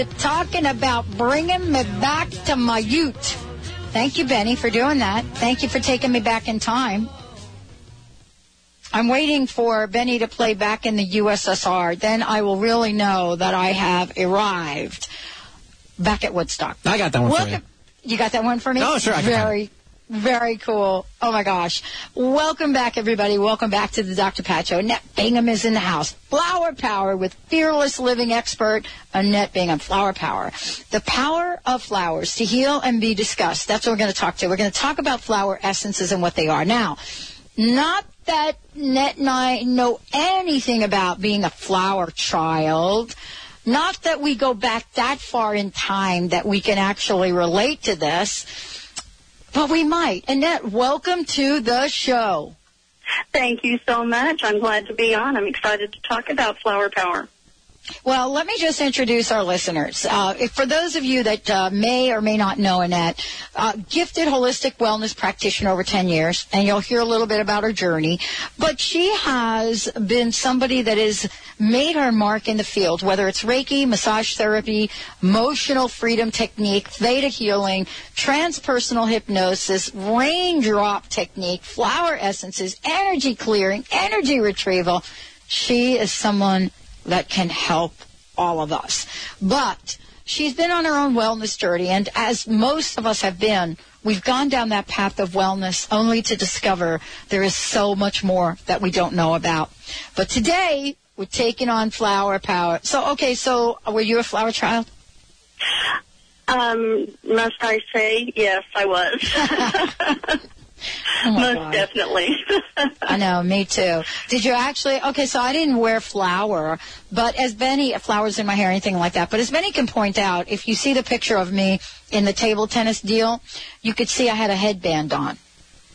you're talking about bringing me back to my youth. Thank you, Benny, for doing that. Thank you for taking me back in time. I'm waiting for Benny to play back in the USSR. Then I will really know that I have arrived back at Woodstock. I got that one Welcome. for you. You got that one for me? Oh, sure, I can Very, very cool. Oh my gosh. Welcome back, everybody. Welcome back to the Dr. Pat Show. Annette Bingham is in the house. Flower Power with fearless living expert Annette Bingham. Flower Power. The power of flowers to heal and be discussed. That's what we're going to talk to. We're going to talk about flower essences and what they are. Now, not that Net and I know anything about being a flower child. Not that we go back that far in time that we can actually relate to this, but we might. Annette, welcome to the show. Thank you so much. I'm glad to be on. I'm excited to talk about flower power. Well, let me just introduce our listeners. Uh, for those of you that uh, may or may not know Annette, uh, gifted holistic wellness practitioner over 10 years, and you'll hear a little bit about her journey. But she has been somebody that has made her mark in the field, whether it's Reiki, massage therapy, emotional freedom technique, theta healing, transpersonal hypnosis, raindrop technique, flower essences, energy clearing, energy retrieval. She is someone that can help all of us. But she's been on her own wellness journey, and as most of us have been, we've gone down that path of wellness only to discover there is so much more that we don't know about. But today, we're taking on flower power. So, okay, so were you a flower child? Um, must I say, yes, I was. Oh Most God. definitely. I know, me too. Did you actually? Okay, so I didn't wear flower, but as Benny, flowers in my hair, anything like that. But as Benny can point out, if you see the picture of me in the table tennis deal, you could see I had a headband on,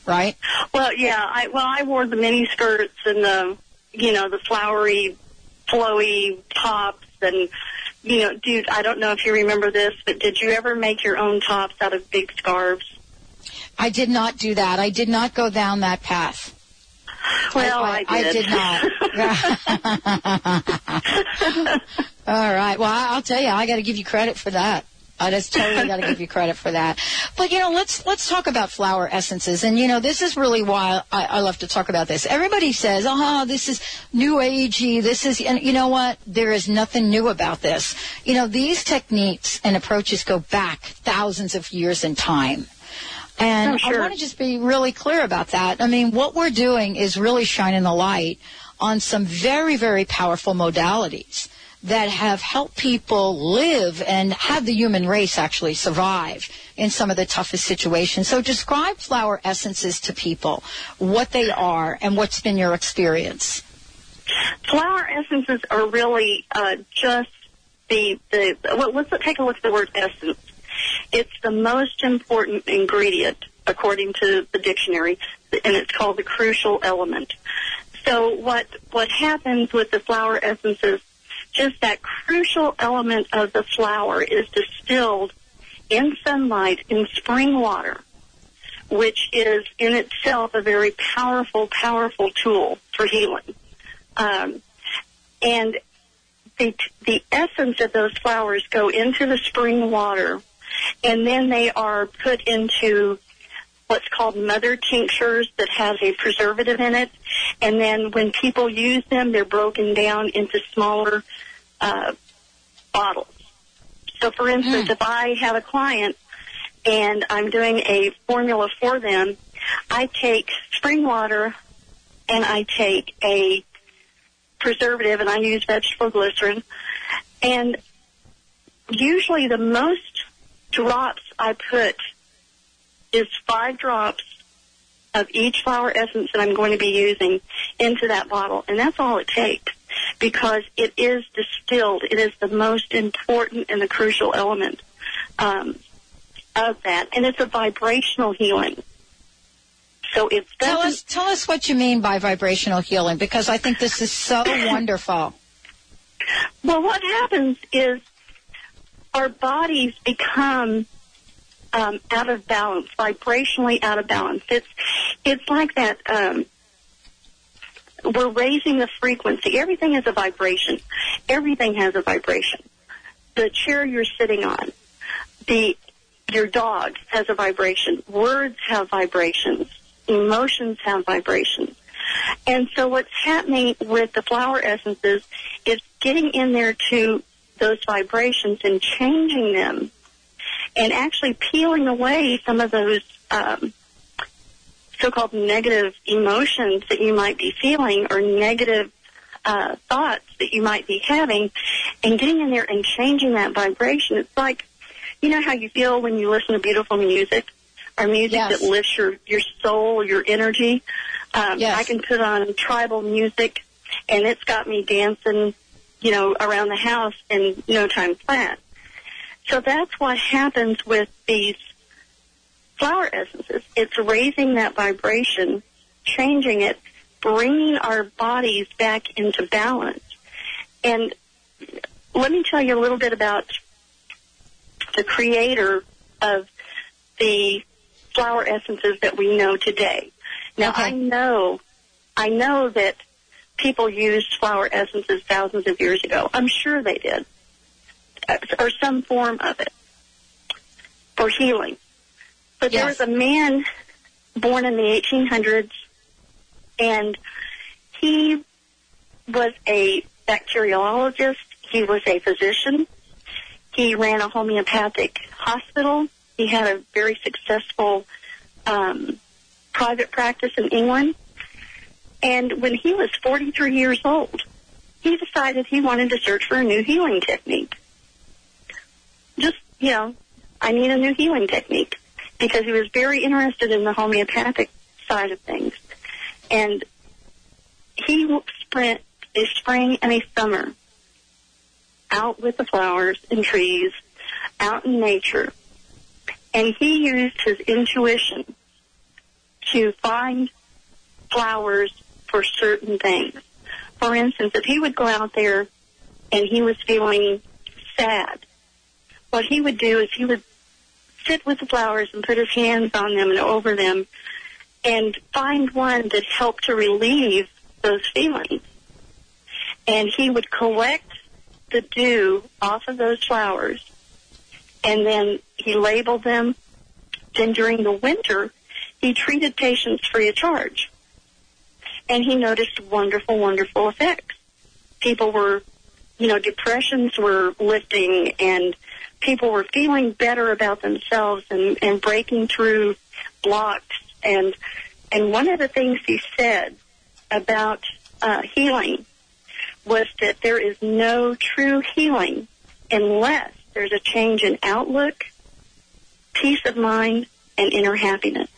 right? well, yeah. I well, I wore the mini skirts and the, you know, the flowery, flowy tops, and you know, dude. I don't know if you remember this, but did you ever make your own tops out of big scarves? I did not do that. I did not go down that path. Well, I, I, did. not. All right. Well, I- I'll tell you, I got to give you credit for that. I just totally got to give you credit for that. But you know, let's let's talk about flower essences. And you know, this is really why I, I love to talk about this. Everybody says, "Oh, this is new agey. This is," and you know what? There is nothing new about this. You know, these techniques and approaches go back thousands of years in time. And Oh, sure. I want to just be really clear about that. I mean, what we're doing is really shining the light on some very, very powerful modalities that have helped people live and have the human race actually survive in some of the toughest situations. So describe flower essences to people, what they are, and what's been your experience. Flower essences are really uh, just the the. Well, let's take a look at the word essence. It's the most important ingredient according to the dictionary, and it's called the crucial element. So what what happens with the flower essences? Just that crucial element of the flower is distilled in sunlight in spring water, which is in itself a very powerful, powerful tool for healing. Um, and the the essence of those flowers go into the spring water, and then they are put into what's called mother tinctures that has a preservative in it. And then when people use them, they're broken down into smaller uh, bottles. So, for instance, if I have a client and I'm doing a formula for them, I take spring water and I take a preservative and I use vegetable glycerin. And usually the most drops I put is five drops of each flower essence that I'm going to be using into that bottle. And that's all it takes because it is distilled. It is the most important and the crucial element um, of that. And it's a vibrational healing. So it's Tell us, tell us what you mean by vibrational healing, because I think this is so wonderful. Well, what happens is our bodies become um, out of balance, vibrationally out of balance. It's it's like that. Um, we're raising the frequency. Everything is a vibration. Everything has a vibration. the chair you're sitting on, the your dog has a vibration. Words have vibrations. Emotions have vibrations. And so what's happening with the flower essences is getting in there to those vibrations and changing them and actually peeling away some of those um, so-called negative emotions that you might be feeling or negative uh, thoughts that you might be having and getting in there and changing that vibration. It's like, you know how you feel when you listen to beautiful music or music Yes. that lifts your, your soul, your energy. Um, Yes. I can put on tribal music and it's got me dancing, you know, around the house in no time flat. So that's what happens with these flower essences. It's raising that vibration, changing it, bringing our bodies back into balance. And let me tell you a little bit about the creator of the flower essences that we know today. Now Okay. I know, I know that people used flower essences thousands of years ago. I'm sure they did. Or some form of it. For healing. But there was a man born in the 1800s and he was a bacteriologist. He was a physician. He ran a homeopathic hospital. He had a very successful um, private practice in England. And when he was 43 years old, he decided he wanted to search for a new healing technique. Just, you know, I need a new healing technique because he was very interested in the homeopathic side of things. And he spent a spring and a summer out with the flowers and trees, out in nature, and he used his intuition to find flowers for certain things. For instance, if he would go out there and he was feeling sad, what he would do is he would sit with the flowers and put his hands on them and over them and find one that helped to relieve those feelings. And he would collect the dew off of those flowers and then he labeled them. Then during the winter, he treated patients free of charge. And he noticed wonderful, wonderful effects. People were, you know, depressions were lifting and people were feeling better about themselves and, and breaking through blocks. And, and one of the things he said about uh, healing was that there is no true healing unless there's a change in outlook, peace of mind, and inner happiness.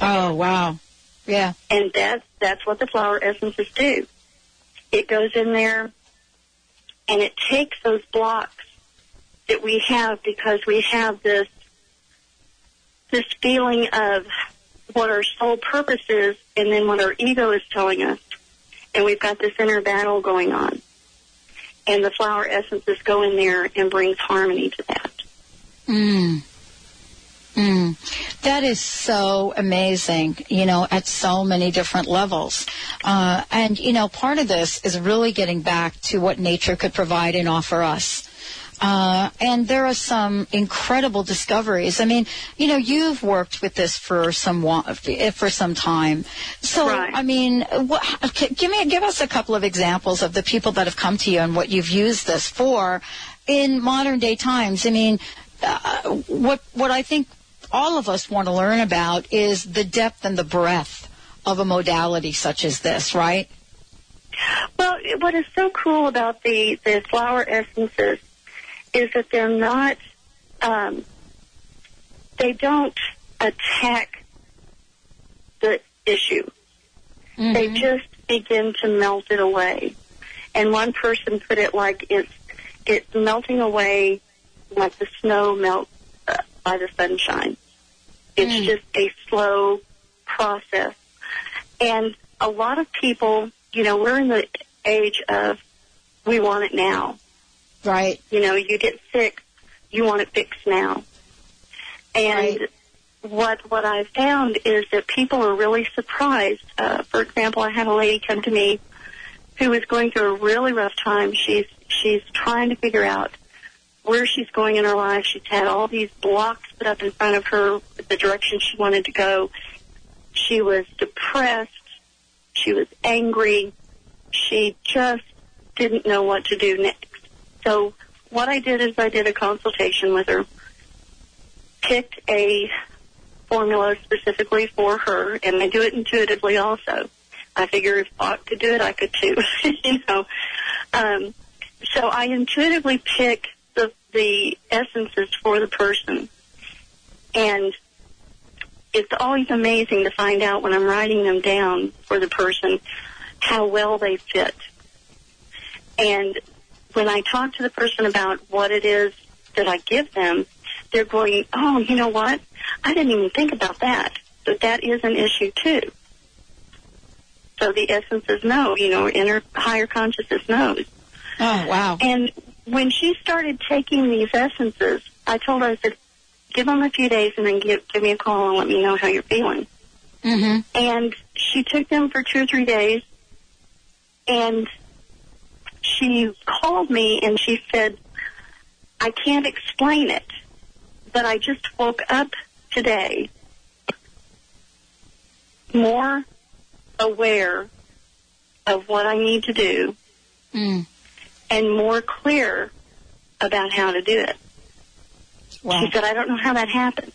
Oh, wow. Yeah. And that's, that's what the flower essences do. It goes in there and it takes those blocks that we have because we have this, this feeling of what our soul purpose is and then what our ego is telling us. And we've got this inner battle going on. And the flower essences go in there and brings harmony to that. Mm. Mm. That is so amazing, you know, at so many different levels. Uh, and, you know, part of this is really getting back to what nature could provide and offer us. Uh, and there are some incredible discoveries. I mean, you know, you've worked with this for some for some time. So, Right. I mean, what, give me give us a couple of examples of the people that have come to you and what you've used this for in modern day times. I mean, uh, what what I think all of us want to learn about is the depth and the breadth of a modality such as this, right? Well, what is so cool about the, the flower essences is that they're not, um, they don't attack the issue. They just begin to melt it away. And one person put it like it's, it's melting away like the snow melts by the sunshine. It's Mm. just a slow process. And a lot of people, you know, we're in the age of we want it now. Right. You know, you get sick, you want it fixed now. And Right. what what I've found is that people are really surprised. Uh, for example, I had a lady come to me who was going through a really rough time. She's she's trying to figure out where she's going in her life. She's had all these blocks put up in front of her, the direction she wanted to go. She was depressed. She was angry. She just didn't know what to do next. So what I did is I did a consultation with her, picked a formula specifically for her, and I do it intuitively also. I figure if Bach could do it, I could too. you know, um, so I intuitively pick the essences for the person, and it's always amazing to find out when I'm writing them down for the person how well they fit. And when I talk to the person about what it is that I give them, they're going, "Oh, you know what? I didn't even think about that, but that is an issue too." So the essences know, you know, inner higher consciousness knows. Oh, wow. And when she started taking these essences, I told her, I said, give them a few days and then give, give me a call and let me know how you're feeling. Mm-hmm. And she took them for two or three days and she called me and she said, I can't explain it, but I just woke up today more aware of what I need to do Mm. And more clear about how to do it. Wow. She said, I don't know how that happened.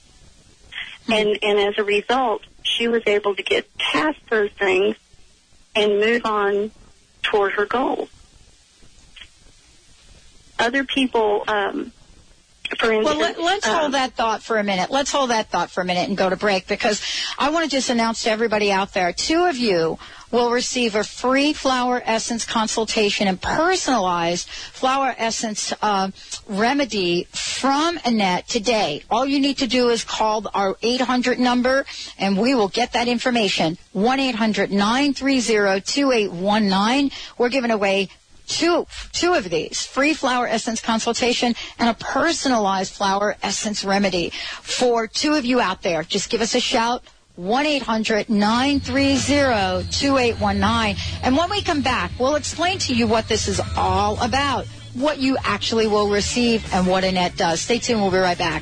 And, and as a result, she was able to get past those things and move on toward her goals. Other people, um, for instance, Well, let, let's um, hold that thought for a minute. Let's hold that thought for a minute and go to break because I want to just announce to everybody out there, two of you will receive a free flower essence consultation and personalized flower essence uh, remedy from Annette today. All you need to do is call our 800 number and we will get that information. 1-800-930-2819. We're giving away two two of these free flower essence consultation and a personalized flower essence remedy for two of you out there just give us a shout 1-800-930-2819 and when we come back we'll explain to you what this is all about what you actually will receive and what annette does. Stay tuned. We'll be right back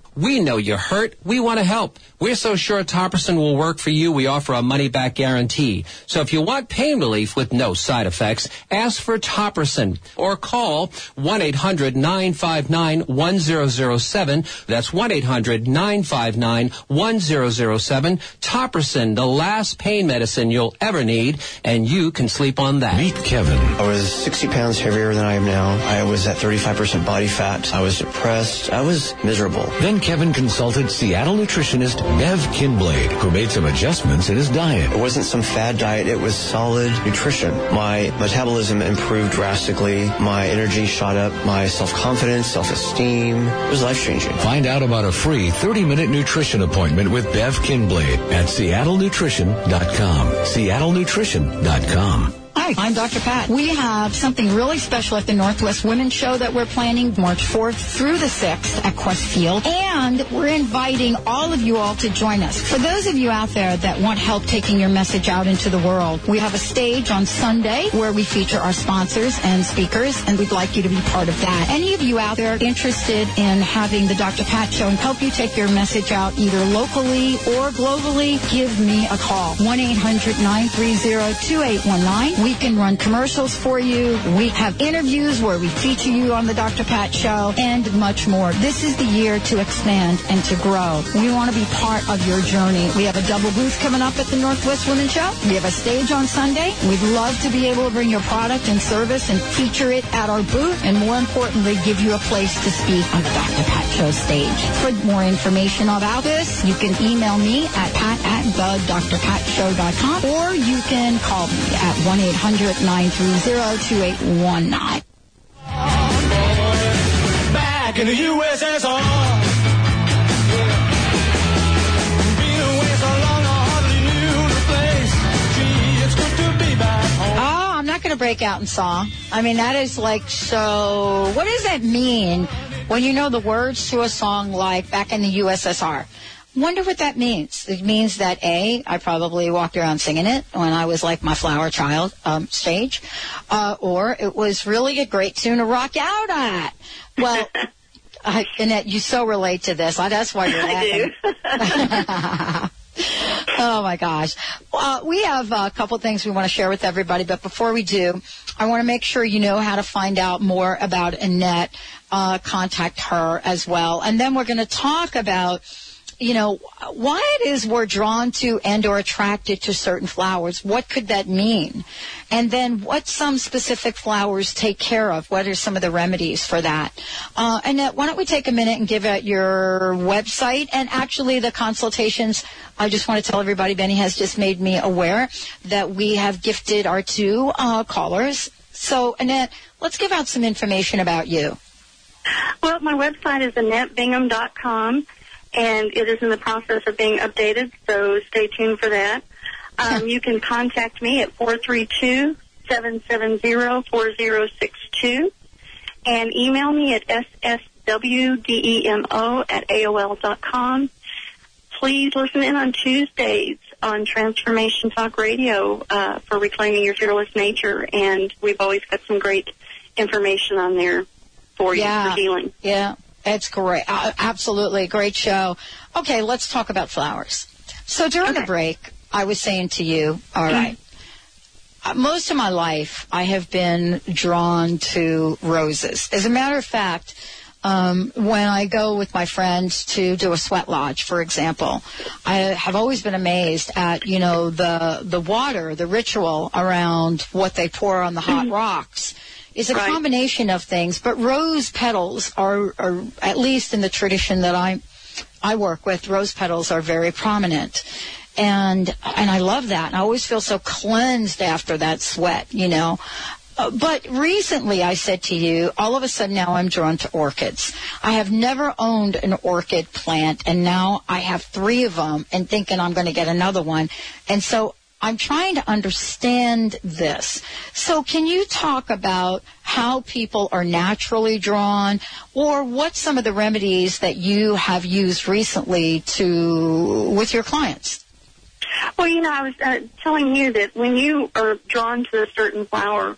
We know you're hurt. We want to help. We're so sure Topricin will work for you, we offer a money-back guarantee. So if you want pain relief with no side effects, ask for Topricin or call 1-800-959-1007. That's 1-800-959-1007. Topricin, the last pain medicine you'll ever need, and you can sleep on that. Meet Kevin. I was 60 pounds heavier than I am now. I was at 35% body fat. I was depressed. I was miserable. Then Kevin consulted Seattle nutritionist Bev Kinblade, who made some adjustments in his diet. It wasn't some fad diet. It was solid nutrition. My metabolism improved drastically. My energy shot up. My self-confidence, self-esteem. It was life-changing. Find out about a free 30-minute nutrition appointment with Bev Kinblade at seattlenutrition.com. seattlenutrition.com. Hi, I'm Dr. Pat. We have something really special at the Northwest Women's Show that we're planning March 4th through the 6th at Qwest Field. And we're inviting all of you all to join us. For those of you out there that want help taking your message out into the world, we have a stage on Sunday where we feature our sponsors and speakers, and we'd like you to be part of that. Any of you out there interested in having the Dr. Pat Show and help you take your message out either locally or globally, give me a call. 1-800-930-2819. We We can run commercials for you. We have interviews where we feature you on the Dr. Pat Show and much more. This is the year to expand and to grow. We want to be part of your journey. We have a double booth coming up at the Northwest Women's Show. We have a stage on Sunday. We'd love to be able to bring your product and service and feature it at our booth and more importantly, give you a place to speak on the Dr. Pat Show stage. For more information about this, you can email me at pat at thedrpatshow.com or you can call me at 1-800-930-2819. Back in the USSR. Been away so long, I hardly knew the place. Gee, it's good to be back home. Oh, I'm not going to break out in song. I mean, that is like so. What does that mean when you know the words to a song like back in the USSR? Wonder what that means. It means that A, I probably walked around singing it when I was like my flower child um, stage, uh, or it was really a great tune to rock out at. Well, I, Annette, you so relate to this. That's why you're laughing. I do. oh my gosh. Uh, we have a couple things we want to share with everybody, but before we do, I want to make sure you know how to find out more about Annette. Uh, contact her as well. And then we're going to talk about you know, why it is we're drawn to and or attracted to certain flowers. What could that mean? And then what some specific flowers take care of? What are some of the remedies for that? Uh, Annette, why don't we take a minute and give out your website and actually the consultations. I just want to tell everybody, Benny has just made me aware that we have gifted our two uh, callers. So, Annette, let's give out some information about you. Well, my website is AnnetteBingham.com, and it is in the process of being updated, so stay tuned for that. Um, you can contact me at 432-770-4062 and email me at sswdemo at aol dot com. Please listen in on Tuesdays on Transformation Talk Radio uh, for Reclaiming Your Fearless Nature, and we've always got some great information on there for you Yeah. for healing. Yeah, it's great. Uh, absolutely. Great show. Okay, let's talk about flowers. So during the break, I was saying to you, all right, uh, most of my life I have been drawn to roses. As a matter of fact, um, when I go with my friends to do a sweat lodge, for example, I have always been amazed at you know the the water, the ritual around what they pour on the hot rocks is a Right. combination of things. But rose petals are, are at least in the tradition that I I work with, rose petals are very prominent. And and I love that. And I always feel so cleansed after that sweat, you know. Uh, but recently I said to you, all of a sudden now I'm drawn to orchids. I have never owned an orchid plant and now I have three of them and thinking I'm going to get another one. And so I'm trying to understand this. So can you talk about how people are naturally drawn or what some of the remedies that you have used recently to with your clients? Well, you know, I was uh, telling you that when you are drawn to a certain flower,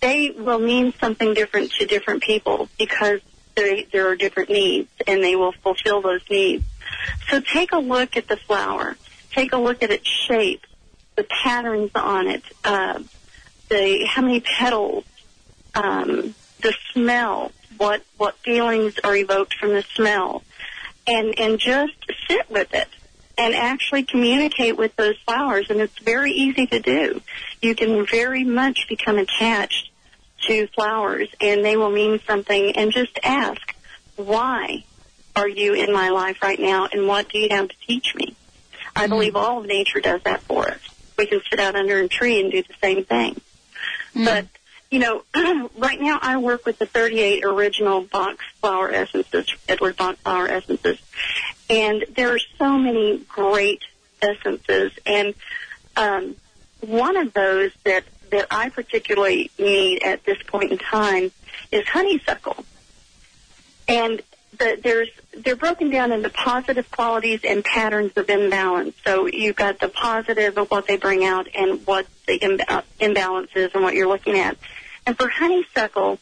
they will mean something different to different people because they, there are different needs and they will fulfill those needs. So take a look at the flower. Take a look at its shape, the patterns on it, uh, the how many petals, um, the smell, what what feelings are evoked from the smell, and and just sit with it and actually communicate with those flowers. And it's very easy to do. You can very much become attached to flowers, and they will mean something. And just ask, why are you in my life right now, and what do you have to teach me? I believe all of nature does that for us. We can sit out under a tree and do the same thing. But, you know, right now I work with the 38 original Bach flower essences, Edward Bach flower essences. And there are so many great essences. And um, one of those that, that I particularly need at this point in time is honeysuckle. And the, there's they're broken down into positive qualities and patterns of imbalance. So you've got the positive of what they bring out and what the imba- uh, imbalance is and what you're looking at. And for honeysuckle,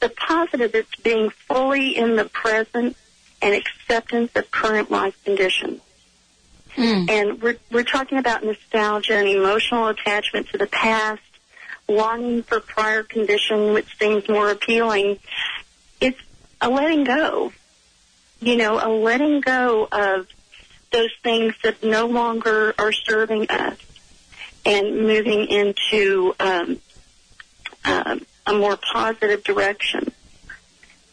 the positive is being fully in the present and acceptance of current life conditions. Hmm. And we're, we're talking about nostalgia and emotional attachment to the past, longing for prior condition, which seems more appealing. It's a letting go. You know, a letting go of those things that no longer are serving us and moving into um, um, a more positive direction.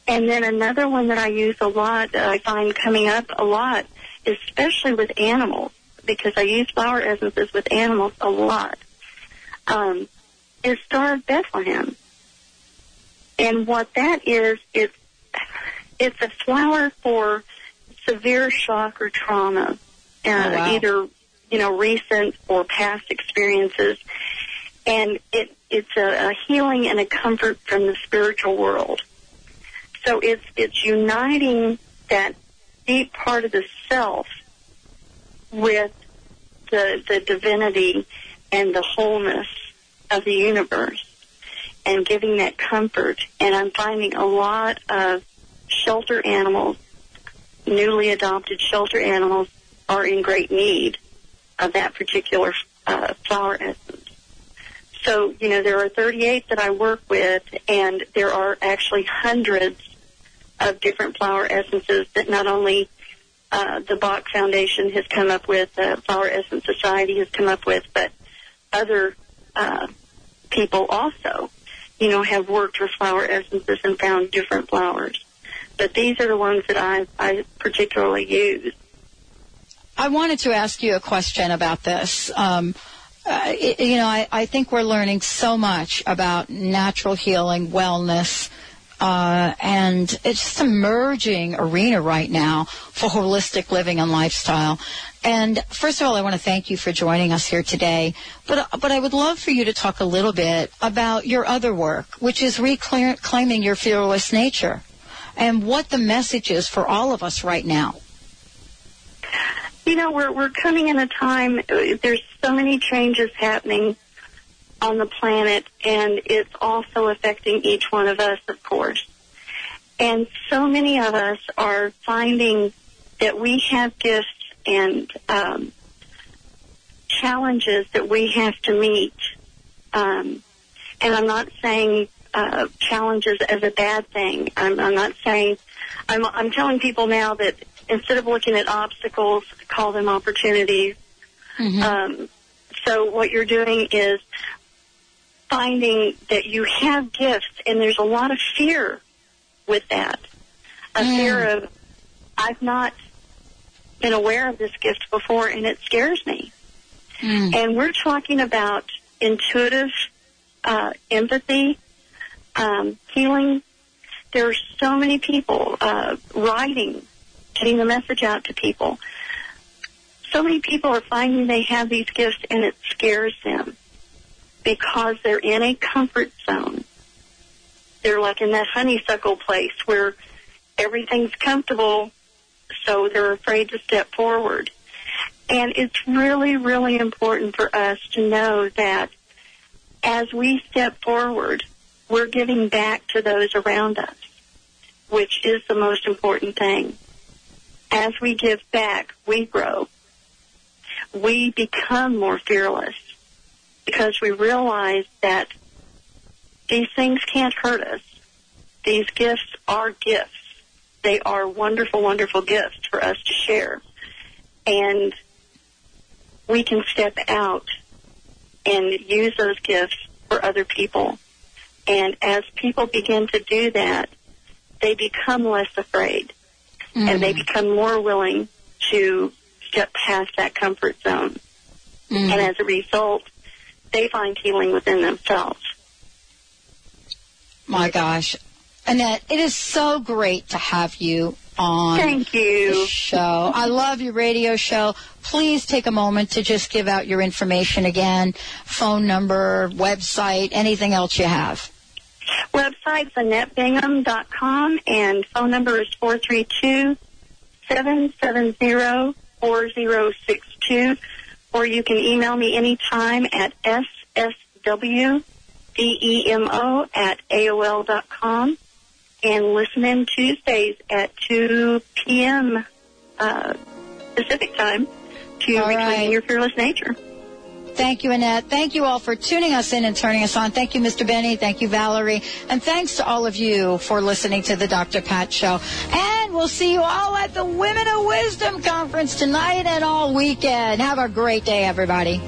And then another one that I use a lot, I find coming up a lot, especially with animals, because I use flower essences with animals a lot, um, is Star of Bethlehem. And what that is, it's, it's a flower for severe shock or trauma, uh, wow. either, you know, recent or past experiences. And it, it's a, a healing and a comfort from the spiritual world. So it's, it's uniting that deep part of the self with the, the divinity and the wholeness of the universe and giving that comfort. And I'm finding a lot of shelter animals, newly adopted shelter animals, are in great need of that particular uh, flower essence. So, you know, there are 38 that I work with, and there are actually hundreds of different flower essences that not only uh, the Bach Foundation has come up with, the Flower Essence Society has come up with, but other uh, people also, you know, have worked with flower essences and found different flowers. But these are the ones that I, I particularly use. I wanted to ask you a question about this. Um, uh, you know, I, I think we're learning so much about natural healing, wellness, uh, and it's just a merging arena right now for holistic living and lifestyle. And first of all, I want to thank you for joining us here today. But but I would love for you to talk a little bit about your other work, which is reclaiming your fearless nature, and what the message is for all of us right now. You know, we're we're coming in a time. There's so many changes happening on the planet, and it's also affecting each one of us, of course. And so many of us are finding that we have gifts and um, challenges that we have to meet. Um, and I'm not saying uh, challenges as a bad thing. I'm, I'm not saying. I'm, I'm telling people now that instead of looking at obstacles, call them opportunities. Um, so what you're doing is finding that you have gifts, and there's a lot of fear with that. A fear of, I've not been aware of this gift before, and it scares me. And we're talking about intuitive uh, empathy, um, healing. There are so many people uh, writing, getting the message out to people. So many people are finding they have these gifts, and it scares them because they're in a comfort zone. They're like in that honeysuckle place where everything's comfortable, so they're afraid to step forward. And it's really, really important for us to know that as we step forward, we're giving back to those around us, which is the most important thing. As we give back, we grow. We become more fearless because we realize that these things can't hurt us. These gifts are gifts. They are wonderful, wonderful gifts for us to share. And we can step out and use those gifts for other people. And as people begin to do that, they become less afraid and they mm. become more willing to step past that comfort zone. Mm. And as a result, they find healing within themselves. My gosh. Annette, it is so great to have you on Thank you. the show. I love your radio show. Please take a moment to just give out your information again, phone number, website, anything else you have. Website's AnnetteBingham.com and phone number is 432-770-4062 or you can email me anytime at sswdemo at AOL.com and listen in Tuesdays at 2 p.m. Uh, Pacific time to All reclaim right. your fearless nature. Thank you, Annette. Thank you all for tuning us in and turning us on. Thank you, Mr. Benny. Thank you, Valerie. And thanks to all of you for listening to the Dr. Pat Show. And we'll see you all at the Women of Wisdom Conference tonight and all weekend. Have a great day, everybody.